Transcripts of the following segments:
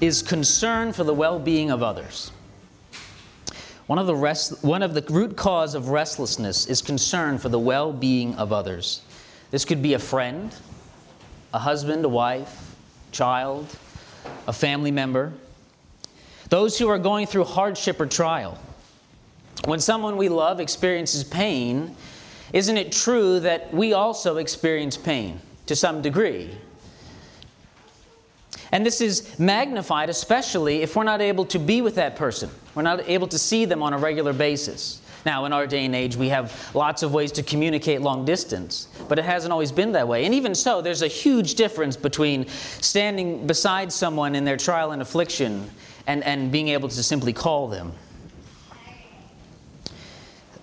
is concern for the well being of others. One of, the rest, one of the root cause of restlessness is concern for the well being of others. This could be a friend, a husband, a wife, child, a family member, those who are going through hardship or trial. When someone we love experiences pain, isn't it true that we also experience pain to some degree? And this is magnified, especially if we're not able to be with that person. We're not able to see them on a regular basis. Now, in our day and age, we have lots of ways to communicate long distance, but it hasn't always been that way. And even so, there's a huge difference between standing beside someone in their trial and affliction and, and being able to simply call them.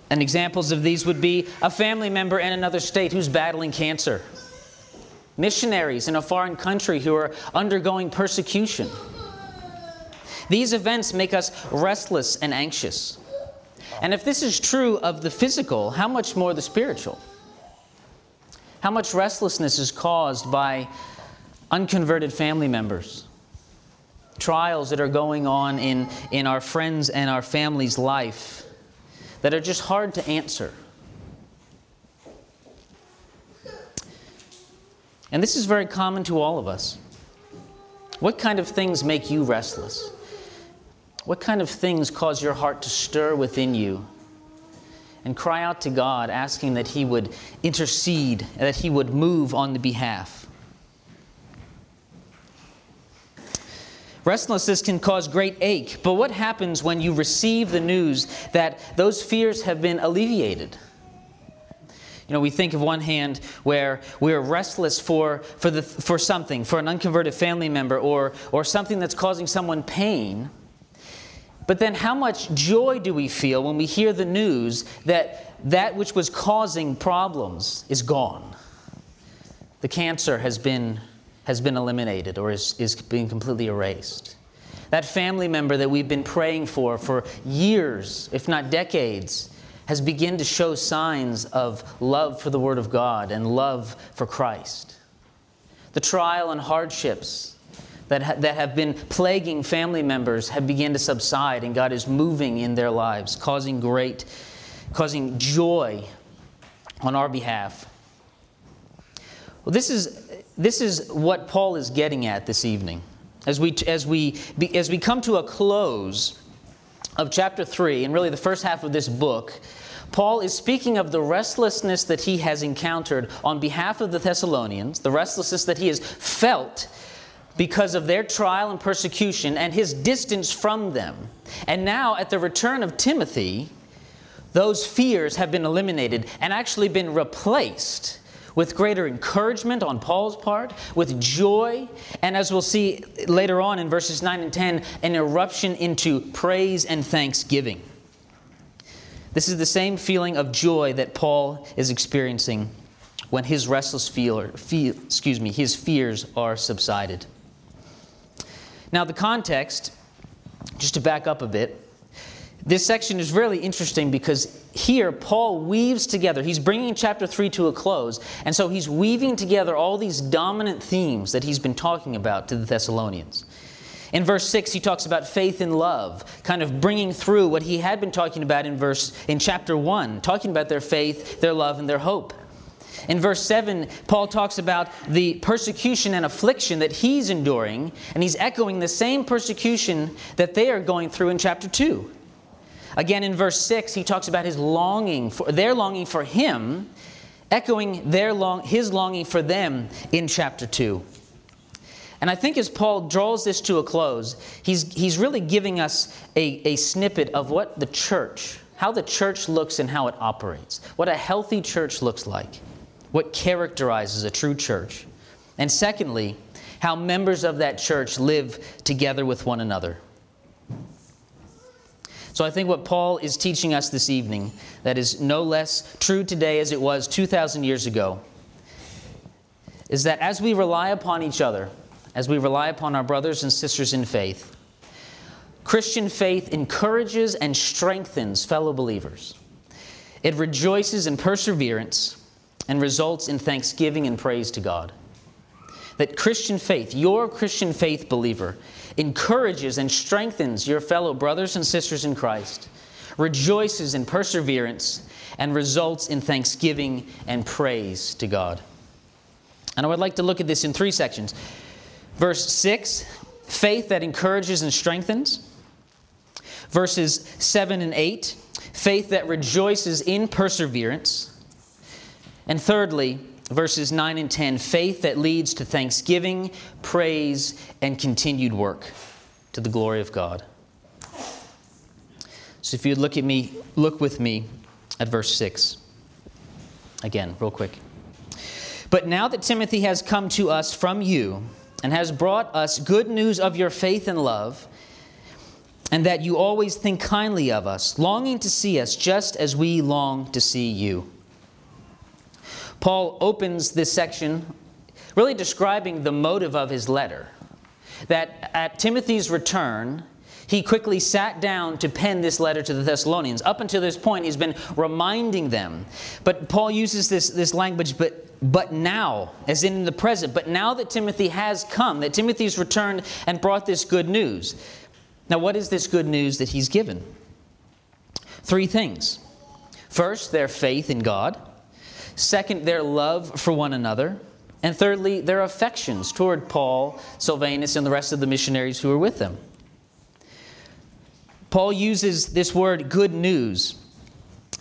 And examples of these would be a family member in another state who's battling cancer missionaries in a foreign country who are undergoing persecution. These events make us restless and anxious. And if this is true of the physical, how much more the spiritual? How much restlessness is caused by unconverted family members? Trials that are going on in, in our friends and our family's life that are just hard to answer. And this is very common to all of us. What kind of things make you restless? What kind of things cause your heart to stir within you and cry out to God, asking that He would intercede, that He would move on the behalf? Restlessness can cause great ache, but what happens when you receive the news that those fears have been alleviated? You know, we think of one hand where we're restless for, for, the, for something, for an unconverted family member, or, or something that's causing someone pain. But then, how much joy do we feel when we hear the news that that which was causing problems is gone? The cancer has been, has been eliminated or is, is being completely erased. That family member that we've been praying for for years, if not decades, has begun to show signs of love for the Word of God and love for Christ. The trial and hardships that, ha- that have been plaguing family members have begun to subside, and God is moving in their lives, causing great, causing joy on our behalf. Well, this is, this is what Paul is getting at this evening. As we, as, we, as we come to a close, of chapter 3, and really the first half of this book, Paul is speaking of the restlessness that he has encountered on behalf of the Thessalonians, the restlessness that he has felt because of their trial and persecution and his distance from them. And now, at the return of Timothy, those fears have been eliminated and actually been replaced with greater encouragement on Paul's part, with joy, and as we'll see later on in verses 9 and 10, an eruption into praise and thanksgiving. This is the same feeling of joy that Paul is experiencing when his restless feel, feel, excuse me, his fears are subsided. Now, the context, just to back up a bit, this section is really interesting because here Paul weaves together, he's bringing chapter 3 to a close, and so he's weaving together all these dominant themes that he's been talking about to the Thessalonians. In verse 6 he talks about faith and love, kind of bringing through what he had been talking about in verse in chapter 1, talking about their faith, their love and their hope. In verse 7, Paul talks about the persecution and affliction that he's enduring, and he's echoing the same persecution that they are going through in chapter 2. Again, in verse 6, he talks about his longing for their longing for him, echoing their long, his longing for them in chapter 2. And I think as Paul draws this to a close, he's, he's really giving us a, a snippet of what the church, how the church looks and how it operates, what a healthy church looks like, what characterizes a true church. And secondly, how members of that church live together with one another. So I think what Paul is teaching us this evening, that is no less true today as it was 2,000 years ago, is that as we rely upon each other, as we rely upon our brothers and sisters in faith, Christian faith encourages and strengthens fellow believers. It rejoices in perseverance and results in thanksgiving and praise to God. That Christian faith, your Christian faith believer, encourages and strengthens your fellow brothers and sisters in Christ, rejoices in perseverance, and results in thanksgiving and praise to God. And I would like to look at this in three sections. Verse 6, faith that encourages and strengthens. Verses 7 and 8, faith that rejoices in perseverance. And thirdly, verses 9 and 10 faith that leads to thanksgiving, praise, and continued work to the glory of God. So if you'd look at me, look with me at verse 6. Again, real quick. But now that Timothy has come to us from you and has brought us good news of your faith and love, and that you always think kindly of us, longing to see us just as we long to see you. Paul opens this section really describing the motive of his letter. That at Timothy's return, he quickly sat down to pen this letter to the Thessalonians. Up until this point, he's been reminding them. But Paul uses this, this language, but but now, as in the present, but now that Timothy has come, that Timothy's returned and brought this good news. Now, what is this good news that he's given? Three things. First, their faith in God. Second, their love for one another. And thirdly, their affections toward Paul, Silvanus, and the rest of the missionaries who were with them. Paul uses this word good news.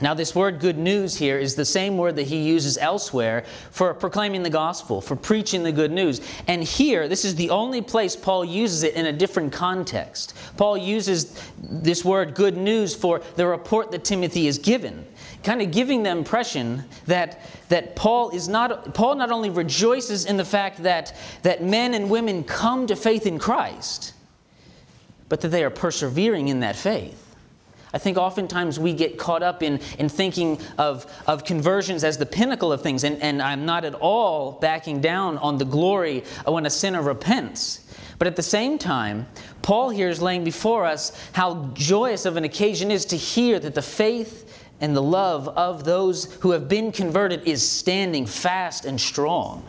Now, this word good news here is the same word that he uses elsewhere for proclaiming the gospel, for preaching the good news. And here, this is the only place Paul uses it in a different context. Paul uses this word good news for the report that Timothy is given kind of giving the impression that, that Paul is not Paul not only rejoices in the fact that, that men and women come to faith in Christ, but that they are persevering in that faith. I think oftentimes we get caught up in, in thinking of, of conversions as the pinnacle of things, and, and I'm not at all backing down on the glory when a sinner repents. But at the same time, Paul here is laying before us how joyous of an occasion is to hear that the faith and the love of those who have been converted is standing fast and strong.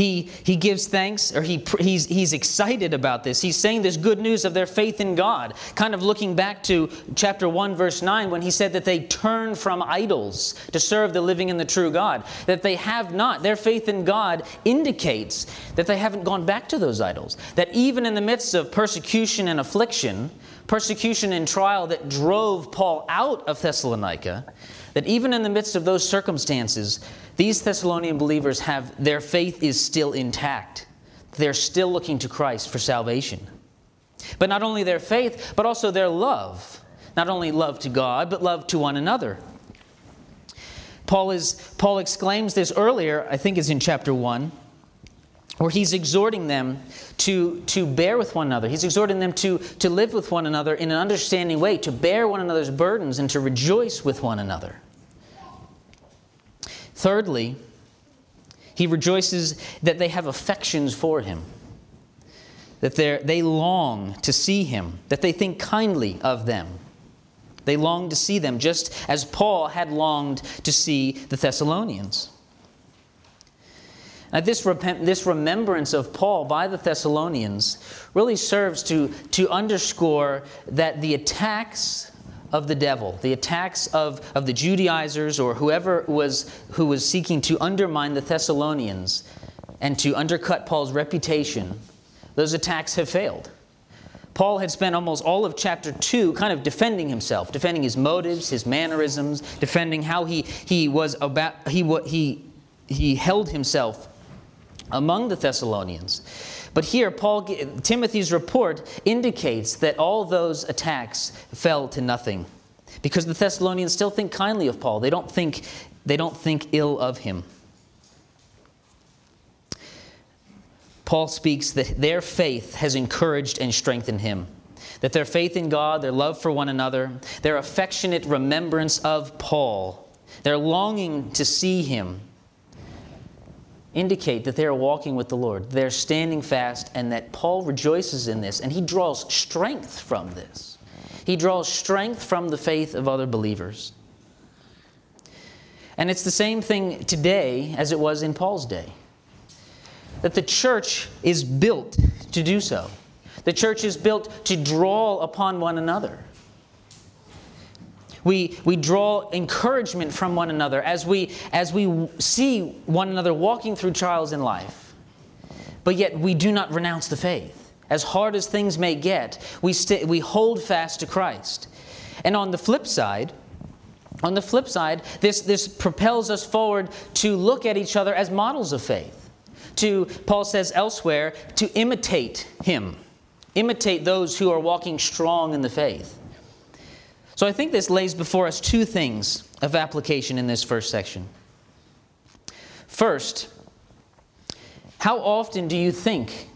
He, he gives thanks, or he, he's, he's excited about this. He's saying this good news of their faith in God, kind of looking back to chapter 1, verse 9, when he said that they turn from idols to serve the living and the true God. That they have not. Their faith in God indicates that they haven't gone back to those idols. That even in the midst of persecution and affliction, persecution and trial that drove Paul out of Thessalonica, that even in the midst of those circumstances, these Thessalonian believers have their faith is still intact. They're still looking to Christ for salvation. But not only their faith, but also their love. Not only love to God, but love to one another. Paul, is, Paul exclaims this earlier, I think it's in chapter 1 where he's exhorting them to, to bear with one another. He's exhorting them to, to live with one another in an understanding way, to bear one another's burdens, and to rejoice with one another. Thirdly, he rejoices that they have affections for him, that they long to see him, that they think kindly of them. They long to see them, just as Paul had longed to see the Thessalonians. Now, this, repent, this remembrance of Paul by the Thessalonians really serves to, to underscore that the attacks of the devil, the attacks of, of the Judaizers or whoever was, who was seeking to undermine the Thessalonians and to undercut Paul's reputation, those attacks have failed. Paul had spent almost all of chapter 2 kind of defending himself, defending his motives, his mannerisms, defending how he, he was about, he, he, he held himself among the Thessalonians. But here, Paul, Timothy's report indicates that all those attacks fell to nothing because the Thessalonians still think kindly of Paul. They don't think, they don't think ill of him. Paul speaks that their faith has encouraged and strengthened him. that their faith in God, their love for one another, their affectionate remembrance of Paul, their longing to see him, indicate that they are walking with the Lord. They're standing fast, and that Paul rejoices in this, and he draws strength from this. He draws strength from the faith of other believers. And it's the same thing today as it was in Paul's day. That the church is built to do so. The church is built to draw upon one another. We, we draw encouragement from one another as we, as we see one another walking through trials in life. But yet we do not renounce the faith. As hard as things may get, we, st- we hold fast to Christ. And on the flip side, on the flip side, this, this propels us forward to look at each other as models of faith. To, Paul says elsewhere, to imitate him, imitate those who are walking strong in the faith. So I think this lays before us two things of application in this first section. First, how often do you think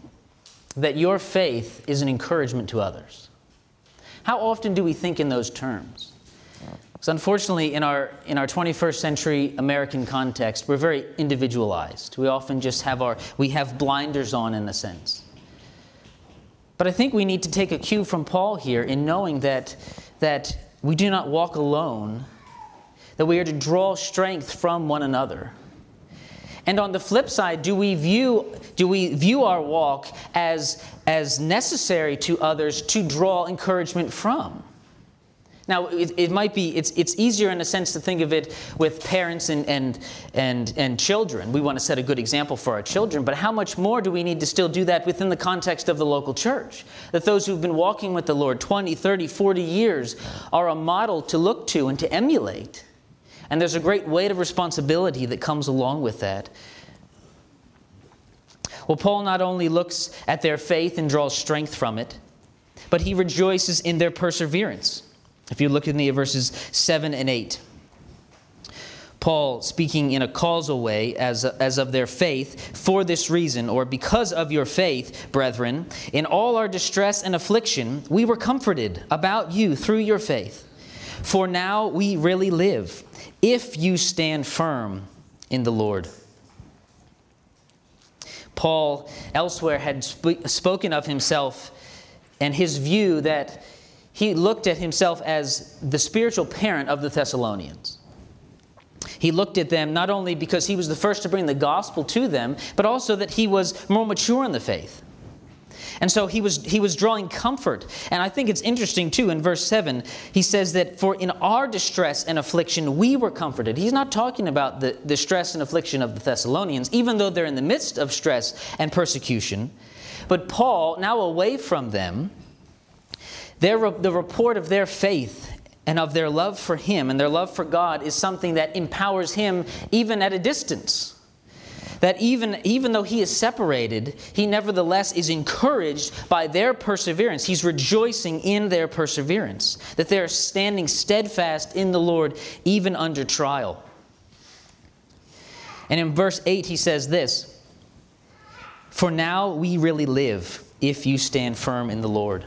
that your faith is an encouragement to others? How often do we think in those terms? Because unfortunately, in our, in our 21st century American context, we're very individualized. We often just have our, we have blinders on in a sense. But I think we need to take a cue from Paul here in knowing that, that we do not walk alone, that we are to draw strength from one another. And on the flip side, do we view, do we view our walk as, as necessary to others to draw encouragement from? Now, it, it, might be, it's, it's easier in a sense to think of it with parents and, and, and, and children. We want to set a good example for our children, but how much more do we need to still do that within the context of the local church? That those who've been walking with the Lord 20, 30, 40 years are a model to look to and to emulate. And there's a great weight of responsibility that comes along with that. Well, Paul not only looks at their faith and draws strength from it, but he rejoices in their perseverance. If you look in the verses 7 and 8, Paul speaking in a causal way as, as of their faith, for this reason, or because of your faith, brethren, in all our distress and affliction, we were comforted about you through your faith. For now we really live, if you stand firm in the Lord. Paul elsewhere had sp- spoken of himself and his view that he looked at himself as the spiritual parent of the Thessalonians. He looked at them not only because he was the first to bring the gospel to them, but also that he was more mature in the faith. And so he was, he was drawing comfort. And I think it's interesting, too, in verse 7, he says that for in our distress and affliction we were comforted. He's not talking about the, the stress and affliction of the Thessalonians, even though they're in the midst of stress and persecution. But Paul, now away from them, their, the report of their faith and of their love for Him and their love for God is something that empowers him even at a distance. That even, even though he is separated, he nevertheless is encouraged by their perseverance. He's rejoicing in their perseverance, that they are standing steadfast in the Lord even under trial. And in verse 8, he says this For now we really live if you stand firm in the Lord.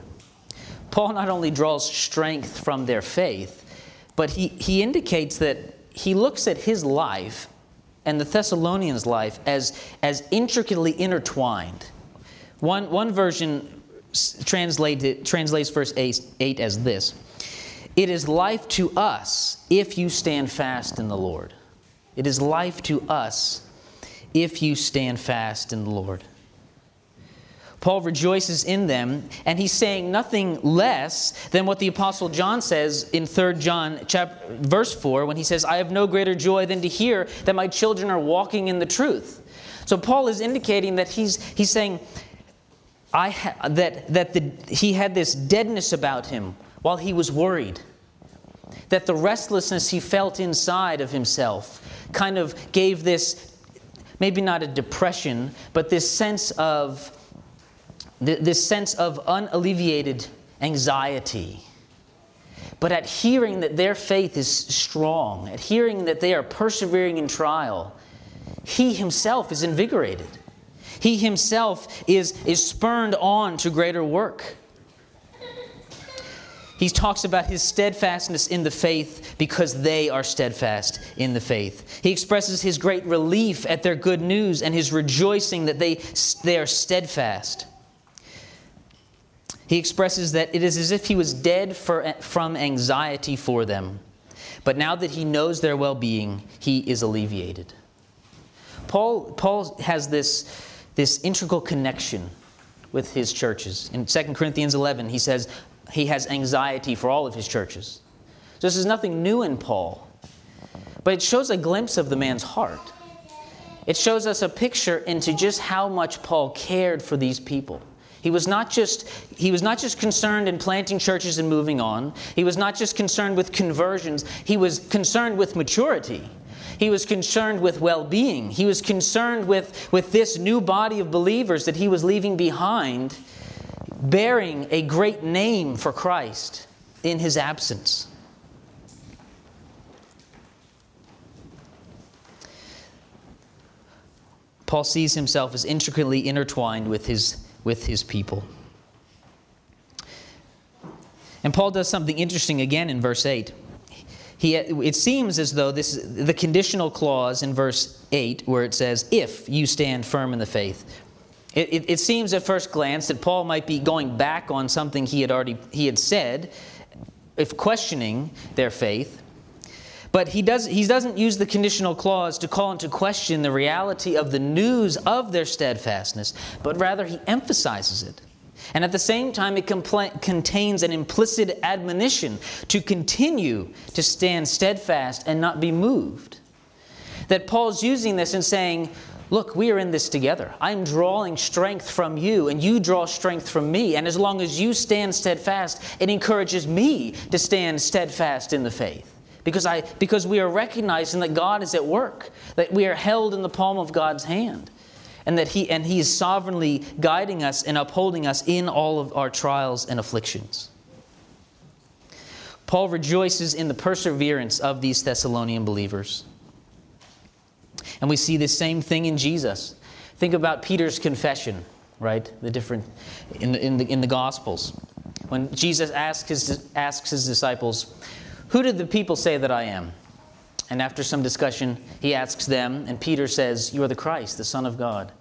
Paul not only draws strength from their faith, but he, he indicates that he looks at his life and the Thessalonians' life as, as intricately intertwined. One, one version translated, translates verse 8, 8 as this It is life to us if you stand fast in the Lord. It is life to us if you stand fast in the Lord. Paul rejoices in them, and he's saying nothing less than what the Apostle John says in 3 John chapter, verse 4 when he says, I have no greater joy than to hear that my children are walking in the truth. So Paul is indicating that he's, he's saying I ha- that, that the, he had this deadness about him while he was worried. That the restlessness he felt inside of himself kind of gave this, maybe not a depression, but this sense of this sense of unalleviated anxiety. But at hearing that their faith is strong, at hearing that they are persevering in trial, he himself is invigorated. He himself is, is spurned on to greater work. He talks about his steadfastness in the faith because they are steadfast in the faith. He expresses his great relief at their good news and his rejoicing that they, they are steadfast. He expresses that it is as if he was dead for, from anxiety for them. But now that he knows their well being, he is alleviated. Paul, Paul has this, this integral connection with his churches. In 2 Corinthians 11, he says he has anxiety for all of his churches. This is nothing new in Paul, but it shows a glimpse of the man's heart. It shows us a picture into just how much Paul cared for these people. He was not just he was not just concerned in planting churches and moving on. He was not just concerned with conversions. He was concerned with maturity. He was concerned with well being. He was concerned with, with this new body of believers that he was leaving behind, bearing a great name for Christ in his absence. Paul sees himself as intricately intertwined with his, with his people. And Paul does something interesting again in verse 8 he, it seems as though this the conditional clause in verse 8 where it says if you stand firm in the faith it, it, it, seems at first glance that paul might be going back on something he had already he had said if questioning their faith but he, does, he doesn't use the conditional clause to call into question the reality of the news of their steadfastness but rather he emphasizes it and at the same time, it compla- contains an implicit admonition to continue to stand steadfast and not be moved. That Paul's using this and saying, Look, we are in this together. I'm drawing strength from you, and you draw strength from me. And as long as you stand steadfast, it encourages me to stand steadfast in the faith. Because, I, because we are recognizing that God is at work, that we are held in the palm of God's hand and that he and he is sovereignly guiding us and upholding us in all of our trials and afflictions. Paul rejoices in the perseverance of these Thessalonian believers. And we see the same thing in Jesus. Think about Peter's confession, right? The different in the, in the, in the Gospels. When Jesus asks his, asks his disciples, Who did the people say that I am? And after some discussion, he asks them, and Peter says, You are the Christ, the Son of God.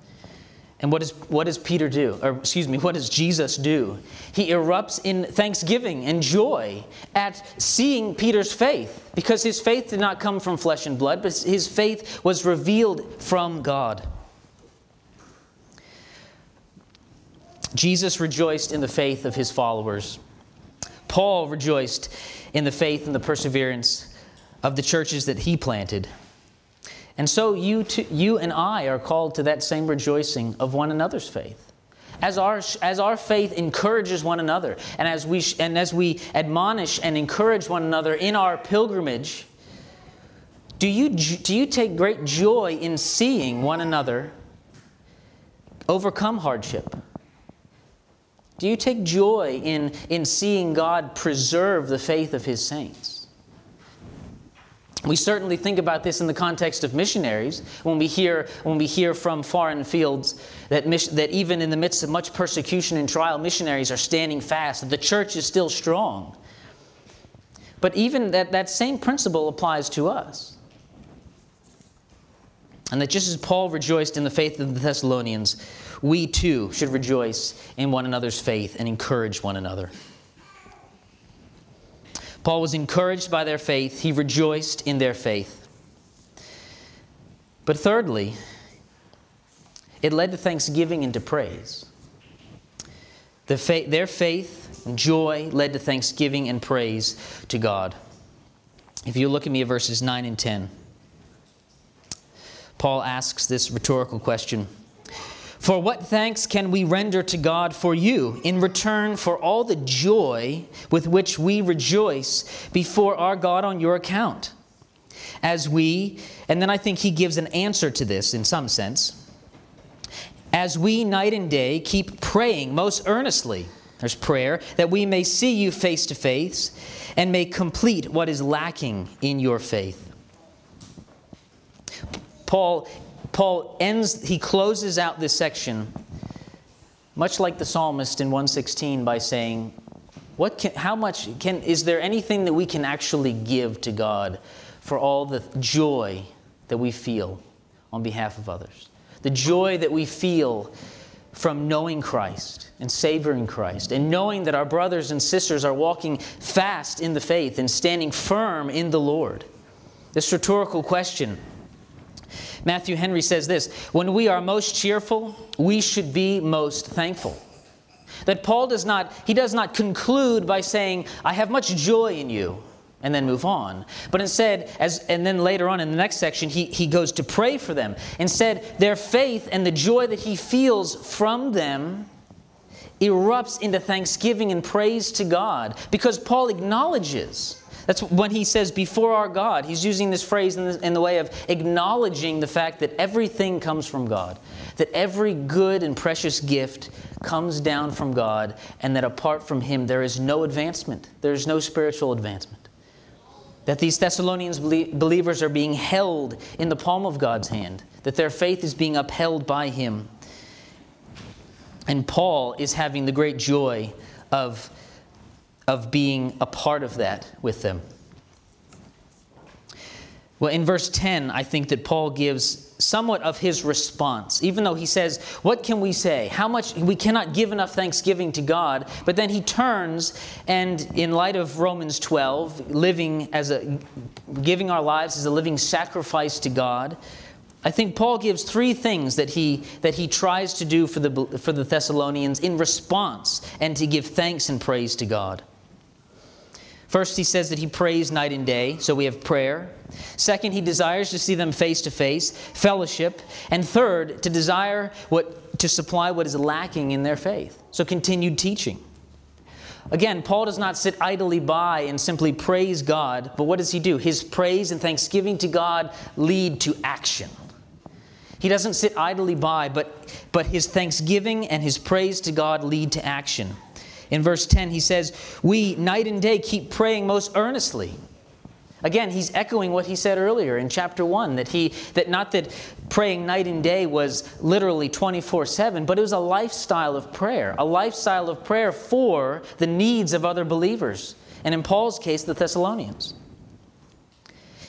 And what, is, what does Peter do? Or, excuse me, what does Jesus do? He erupts in thanksgiving and joy at seeing Peter's faith, because his faith did not come from flesh and blood, but his faith was revealed from God. Jesus rejoiced in the faith of his followers. Paul rejoiced in the faith and the perseverance of the churches that he planted. And so you, too, you and I are called to that same rejoicing of one another's faith. As our, as our faith encourages one another, and as, we, and as we admonish and encourage one another in our pilgrimage, do you, do you take great joy in seeing one another overcome hardship? Do you take joy in, in seeing God preserve the faith of His saints? We certainly think about this in the context of missionaries when we hear, when we hear from foreign fields that, that even in the midst of much persecution and trial, missionaries are standing fast, that the church is still strong. But even that, that same principle applies to us. And that just as Paul rejoiced in the faith of the Thessalonians, we too should rejoice in one another's faith and encourage one another. Paul was encouraged by their faith, he rejoiced in their faith. But thirdly, it led to thanksgiving and to praise. The fa- their faith and joy led to thanksgiving and praise to God. If you look at me at verses 9 and 10, Paul asks this rhetorical question for what thanks can we render to God for you in return for all the joy with which we rejoice before our God on your account? As we, and then I think he gives an answer to this in some sense. As we night and day keep praying most earnestly, there's prayer, that we may see you face to face and may complete what is lacking in your faith. Paul Paul ends, he closes out this section, much like the psalmist in 116, by saying, What can, how much can, is there anything that we can actually give to God for all the joy that we feel on behalf of others? The joy that we feel from knowing Christ and savoring Christ and knowing that our brothers and sisters are walking fast in the faith and standing firm in the Lord. This rhetorical question. Matthew Henry says this When we are most cheerful, we should be most thankful. That Paul does not, he does not conclude by saying, I have much joy in you and then move on. But instead, as and then later on in the next section, he, he goes to pray for them. Instead, their faith and the joy that he feels from them erupts into thanksgiving and praise to God because Paul acknowledges. That's when he says, before our God. He's using this phrase in the, in the way of acknowledging the fact that everything comes from God, that every good and precious gift comes down from God, and that apart from Him, there is no advancement. There is no spiritual advancement that these Thessalonians believers are being held in the palm of God's hand, that their faith is being upheld by Him. And Paul is having the great joy of, of being a part of that with them. Well, in verse 10, I think that Paul gives somewhat of his response, even though he says, What can we say? How much? We cannot give enough thanksgiving to God. But then he turns and, in light of Romans 12, living as a, giving our lives as a living sacrifice to God, I think Paul gives three things that he, that he tries to do for the, for the Thessalonians in response and to give thanks and praise to God. First, he says that he prays night and day, so we have prayer. Second, he desires to see them face to face, fellowship. And third, to desire what, to supply what is lacking in their faith, so continued teaching. Again, Paul does not sit idly by and simply praise God, but what does he do? His praise and thanksgiving to God lead to action. He doesn't sit idly by, but, but his thanksgiving and his praise to God lead to action. In verse 10, he says, We night and day keep praying most earnestly. Again, he's echoing what he said earlier in chapter 1 that he that not that praying night and day was literally 24/7, but it was a lifestyle of prayer, a lifestyle of prayer for the needs of other believers, and in Paul's case the Thessalonians.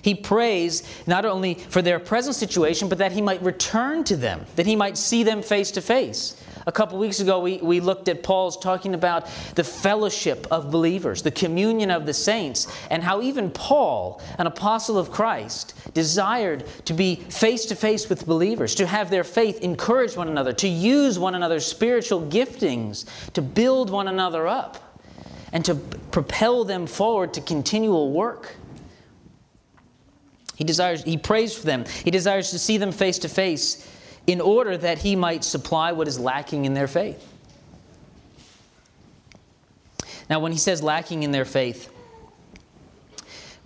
He prays not only for their present situation, but that he might return to them, that he might see them face to face. A couple weeks ago, we, we looked at Paul's talking about the fellowship of believers, the communion of the saints, and how even Paul, an apostle of Christ, desired to be face to face with believers, to have their faith encourage one another, to use one another's spiritual giftings, to build one another up, and to propel them forward to continual work. He desires, he prays for them. He desires to see them face to face in order that he might supply what is lacking in their faith. Now, when he says lacking in their faith,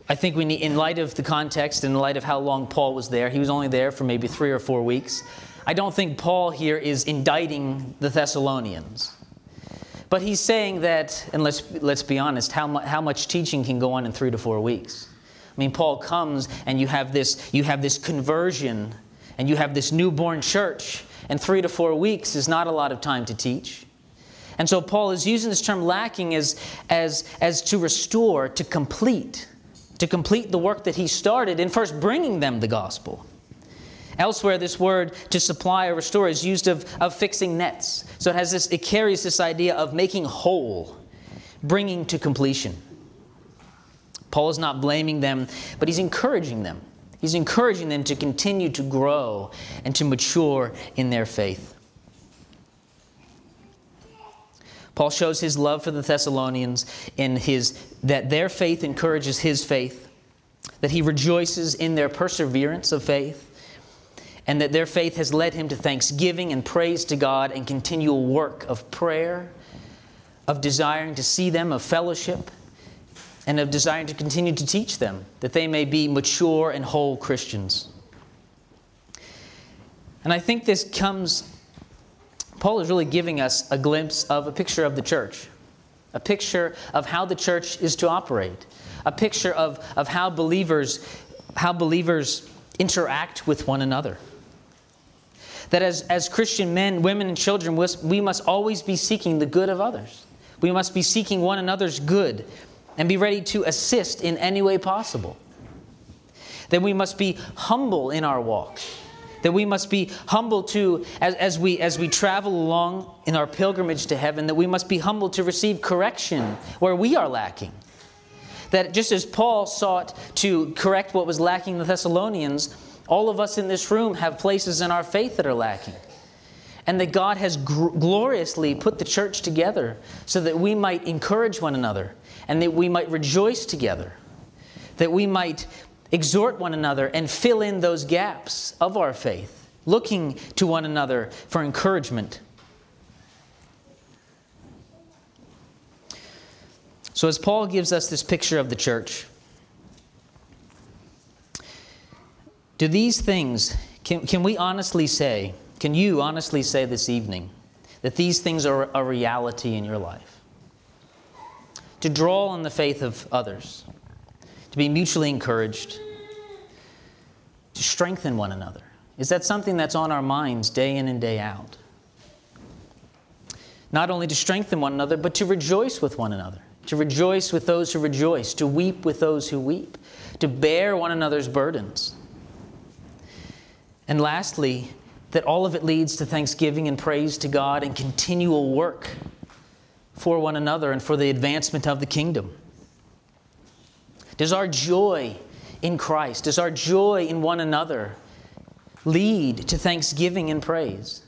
I think we need, in light of the context, in light of how long Paul was there, he was only there for maybe three or four weeks. I don't think Paul here is indicting the Thessalonians. But he's saying that, and let's, let's be honest, how, mu- how much teaching can go on in three to four weeks? I mean, Paul comes and you have this, you have this conversion and you have this newborn church, and three to four weeks is not a lot of time to teach. And so Paul is using this term lacking as, as, as to restore, to complete, to complete the work that he started in first bringing them the gospel. Elsewhere, this word to supply or restore is used of, of fixing nets. So it has this, it carries this idea of making whole, bringing to completion. Paul is not blaming them, but he's encouraging them. He's encouraging them to continue to grow and to mature in their faith. Paul shows his love for the Thessalonians in his that their faith encourages his faith, that he rejoices in their perseverance of faith, and that their faith has led him to thanksgiving and praise to God and continual work of prayer, of desiring to see them, of fellowship, and of desiring to continue to teach them that they may be mature and whole Christians. And I think this comes, Paul is really giving us a glimpse of a picture of the church, a picture of how the church is to operate, a picture of, of how believers how believers interact with one another. That as, as Christian men, women, and children, we must always be seeking the good of others. We must be seeking one another's good and be ready to assist in any way possible. That we must be humble in our walk. That we must be humble to, as, as, we, as we travel along in our pilgrimage to heaven, that we must be humble to receive correction where we are lacking. That just as Paul sought to correct what was lacking in the Thessalonians, all of us in this room have places in our faith that are lacking. And that God has gr- gloriously put the church together so that we might encourage one another and that we might rejoice together, that we might exhort one another and fill in those gaps of our faith, looking to one another for encouragement. So, as Paul gives us this picture of the church, do these things, can, can we honestly say, can you honestly say this evening that these things are a reality in your life? To draw on the faith of others, to be mutually encouraged, to strengthen one another. Is that something that's on our minds day in and day out? Not only to strengthen one another, but to rejoice with one another to rejoice with those who rejoice, to weep with those who weep, to bear one another's burdens. And lastly, that all of it leads to thanksgiving and praise to God and continual work for one another and for the advancement of the kingdom. Does our joy in Christ, does our joy in one another lead to thanksgiving and praise?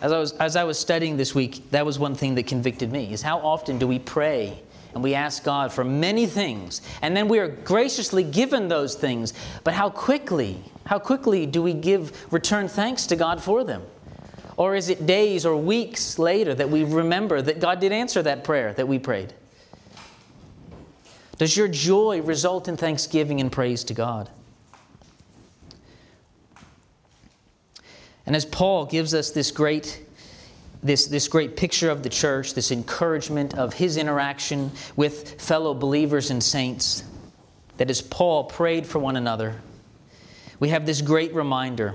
As I was, as I was studying this week, that was one thing that convicted me, is how often do we pray and we ask God for many things, and then we are graciously given those things. But how quickly, how quickly do we give return thanks to God for them? Or is it days or weeks later that we remember that God did answer that prayer that we prayed? Does your joy result in thanksgiving and praise to God? And as Paul gives us this great this, this great picture of the church, this encouragement of his interaction with fellow believers and saints, that as Paul prayed for one another, we have this great reminder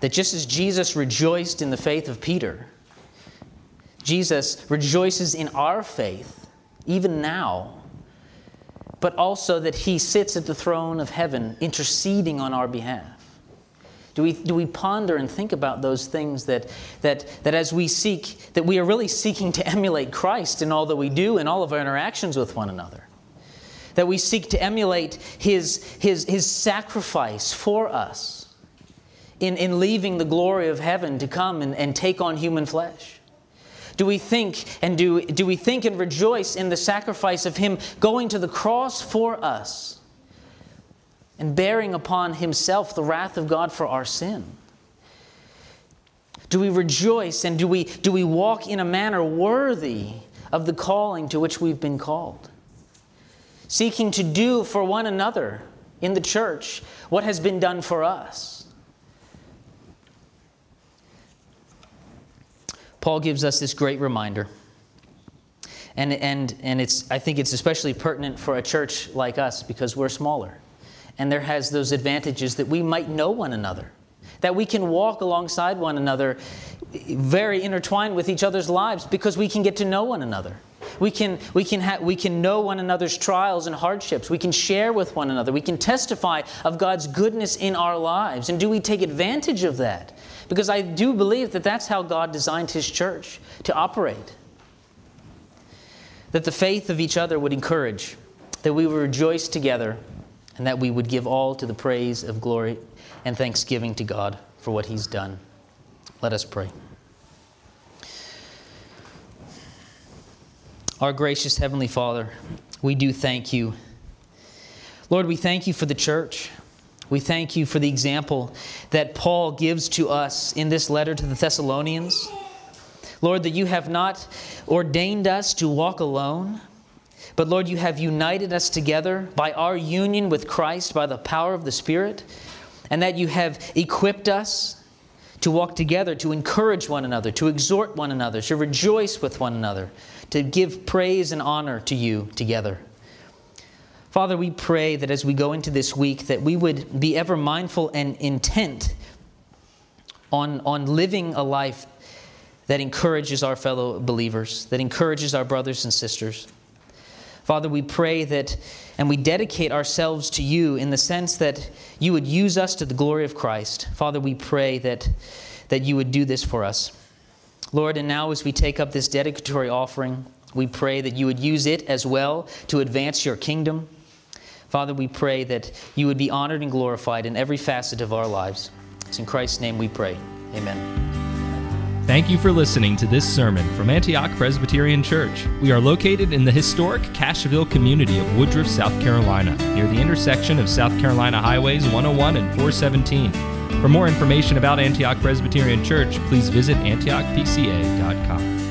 that just as Jesus rejoiced in the faith of Peter, Jesus rejoices in our faith, even now, but also that he sits at the throne of heaven interceding on our behalf. Do we, do we ponder and think about those things that, that, that as we seek, that we are really seeking to emulate Christ in all that we do in all of our interactions with one another? That we seek to emulate his, his, his sacrifice for us in, in leaving the glory of heaven to come and, and take on human flesh? Do we think and do, do we think and rejoice in the sacrifice of him going to the cross for us? and bearing upon himself the wrath of God for our sin? Do we rejoice and do we, do we walk in a manner worthy of the calling to which we've been called? Seeking to do for one another in the church what has been done for us. Paul gives us this great reminder. And, and, and it's, I think it's especially pertinent for a church like us because we're smaller and there has those advantages that we might know one another, that we can walk alongside one another, very intertwined with each other's lives because we can get to know one another. We can, we, can ha- we can know one another's trials and hardships. We can share with one another. We can testify of God's goodness in our lives. And do we take advantage of that? Because I do believe that that's how God designed His church to operate. That the faith of each other would encourage, that we would rejoice together, and that we would give all to the praise of glory and thanksgiving to God for what He's done. Let us pray. Our gracious Heavenly Father, we do thank you. Lord, we thank you for the church. We thank you for the example that Paul gives to us in this letter to the Thessalonians. Lord, that you have not ordained us to walk alone but Lord, you have united us together by our union with Christ by the power of the Spirit, and that you have equipped us to walk together, to encourage one another, to exhort one another, to rejoice with one another, to give praise and honor to you together. Father, we pray that as we go into this week, that we would be ever mindful and intent on, on living a life that encourages our fellow believers, that encourages our brothers and sisters. Father, we pray that and we dedicate ourselves to you in the sense that you would use us to the glory of Christ. Father, we pray that, that you would do this for us. Lord, and now as we take up this dedicatory offering, we pray that you would use it as well to advance your kingdom. Father, we pray that you would be honored and glorified in every facet of our lives. It's in Christ's name we pray. Amen. Thank you for listening to this sermon from Antioch Presbyterian Church. We are located in the historic Cashville community of Woodruff, South Carolina, near the intersection of South Carolina Highways 101 and 417. For more information about Antioch Presbyterian Church, please visit antiochpca.com.